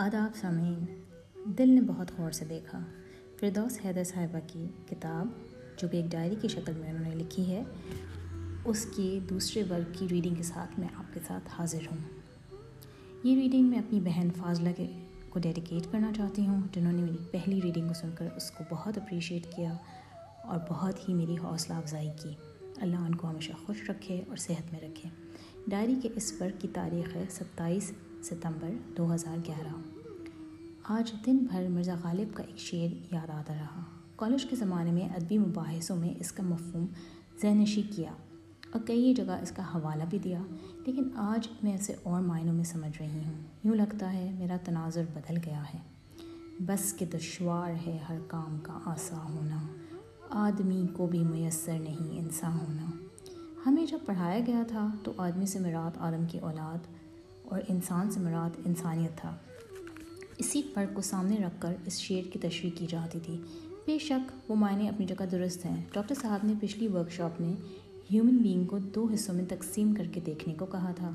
آداب سامعین، دل نے بہت غور سے دیکھا۔ فردوس حیدر صاحبہ کی کتاب، جو کہ ایک ڈائری کی شکل میں انہوں نے لکھی ہے، اس کے دوسرے ورگ کی ریڈنگ کے ساتھ میں آپ کے ساتھ حاضر ہوں۔ یہ ریڈنگ میں اپنی بہن فاضلہ کے کو ڈیڈیکیٹ کرنا چاہتی ہوں، جنہوں نے میری پہلی ریڈنگ کو سن کر اس کو بہت اپریشیٹ کیا اور بہت ہی میری حوصلہ افزائی کی۔ اللہ ان کو ہمیشہ خوش رکھے اور صحت میں رکھے۔ ڈائری کے اس ورگ کی تاریخ ہے ستائیس ستمبر دو ہزار گیارہ۔ آج دن بھر مرزا غالب کا ایک شعر یاد آتا رہا۔ کالج کے زمانے میں ادبی مباحثوں میں اس کا مفہوم ذہنشی کیا اور کئی جگہ اس کا حوالہ بھی دیا، لیکن آج میں اسے اور معنوں میں سمجھ رہی ہوں۔ یوں لگتا ہے میرا تناظر بدل گیا ہے۔ بس کہ دشوار ہے ہر کام کا آسا ہونا۔ آدمی کو بھی میسر نہیں انسان ہونا۔ ہمیں جب پڑھایا گیا تھا تو آدمی سے مراد آدم کی اولاد اور انسان سے مراد انسانیت تھا۔ اسی فرق کو سامنے رکھ کر اس شعر کی تشریح کی جاتی تھی۔ بے شک وہ معنی اپنی جگہ درست ہیں۔ ڈاکٹر صاحب نے پچھلی ورک شاپ میں ہیومن بینگ کو دو حصوں میں تقسیم کر کے دیکھنے کو کہا تھا۔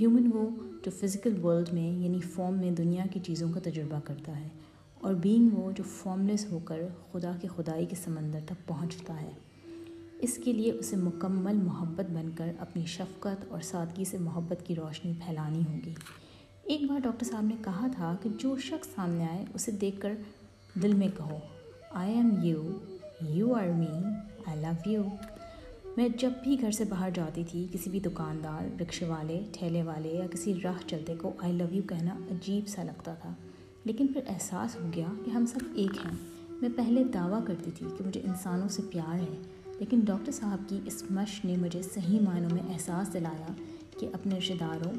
ہیومن وہ جو فزیکل ورلڈ میں یعنی فارم میں دنیا کی چیزوں کا تجربہ کرتا ہے اور بینگ وہ جو فارملیس ہو کر خدا کی خدائی کے سمندر تک پہنچتا ہے۔ اس کے لیے اسے مکمل محبت بن کر اپنی شفقت اور سادگی سے محبت کی روشنی پھیلانی ہوگی۔ ایک بار ڈاکٹر صاحب نے کہا تھا کہ جو شخص سامنے آئے اسے دیکھ کر دل میں کہو I am you you are me I love you میں جب بھی گھر سے باہر جاتی تھی، کسی بھی دکاندار، رکشے والے، ٹھیلے والے یا کسی راہ چلتے کو آئی لو یو کہنا عجیب سا لگتا تھا۔ لیکن پھر احساس ہو گیا کہ ہم سب ایک ہیں۔ میں پہلے دعویٰ کرتی تھی کہ مجھے انسانوں سے پیار ہے۔ لیکن ڈاکٹر صاحب کی اس مشق نے مجھے صحیح معنوں میں احساس دلایا کہ اپنے رشتہ داروں،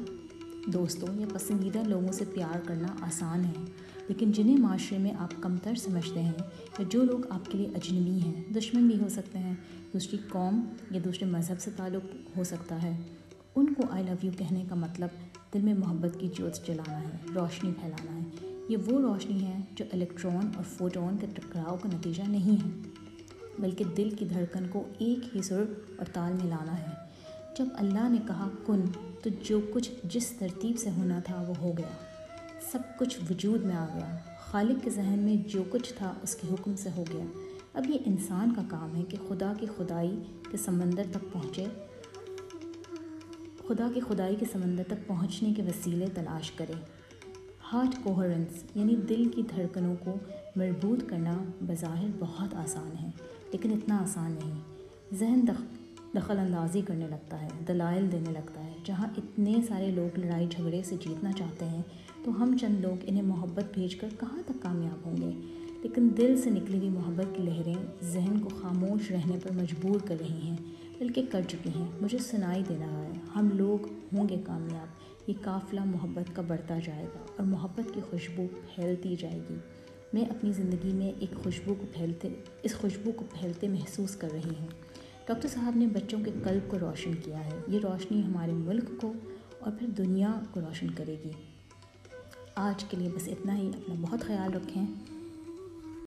دوستوں یا پسندیدہ لوگوں سے پیار کرنا آسان ہے، لیکن جنہیں معاشرے میں آپ کمتر سمجھتے ہیں یا جو لوگ آپ کے لیے اجنبی ہیں، دشمن بھی ہو سکتے ہیں، دوسری قوم یا دوسرے مذہب سے تعلق ہو سکتا ہے۔ ان کو آئی لو یو کہنے کا مطلب دل میں محبت کی جوت جلانا ہے، روشنی پھیلانا ہے۔ یہ وہ روشنی ہے جو الیکٹران اور فوٹون کے ٹکراؤ کا نتیجہ نہیں ہے۔ بلکہ دل کی دھڑکن کو ایک ہی سر اور تال میں لانا ہے۔ جب اللہ نے کہا، کن، تو جو کچھ جس ترتیب سے ہونا تھا وہ ہو گیا۔ سب کچھ وجود میں آ گیا۔ خالق کے ذہن میں جو کچھ تھا اس کے حکم سے ہو گیا۔ اب یہ انسان کا کام ہے کہ خدا کی خدائی کے سمندر تک پہنچے۔ خدا کی خدائی کے سمندر تک پہنچنے کے وسیلے تلاش کرے۔ ہارٹ کوہرنس یعنی دل کی دھڑکنوں کو مربوط کرنا بظاہر بہت آسان ہے۔ لیکن اتنا آسان نہیں۔ ذہن دخل اندازی کرنے لگتا ہے، دلائل دینے لگتا ہے۔ جہاں اتنے سارے لوگ لڑائی جھگڑے سے جیتنا چاہتے ہیں، تو ہم چند لوگ انہیں محبت بھیج کر کہاں تک کامیاب ہوں گے؟ لیکن دل سے نکلی ہوئی محبت کی لہریں ذہن کو خاموش رہنے پر مجبور کر رہی ہیں، بلکہ کر چکی ہیں۔ مجھے سنائی دے رہا ہے، ہم لوگ ہوں گے کامیاب۔ یہ قافلہ محبت کا بڑھتا جائے گا اور محبت کی خوشبو پھیلتی جائے گی۔ میں اپنی زندگی میں ایک خوشبو کو پھیلتے اس خوشبو کو پھیلتے محسوس کر رہی ہوں۔ ڈاکٹر صاحب نے بچوں کے قلب کو روشن کیا ہے۔ یہ روشنی ہمارے ملک کو اور پھر دنیا کو روشن کرے گی۔ آج کے لیے بس اتنا ہی۔ اپنا بہت خیال رکھیں۔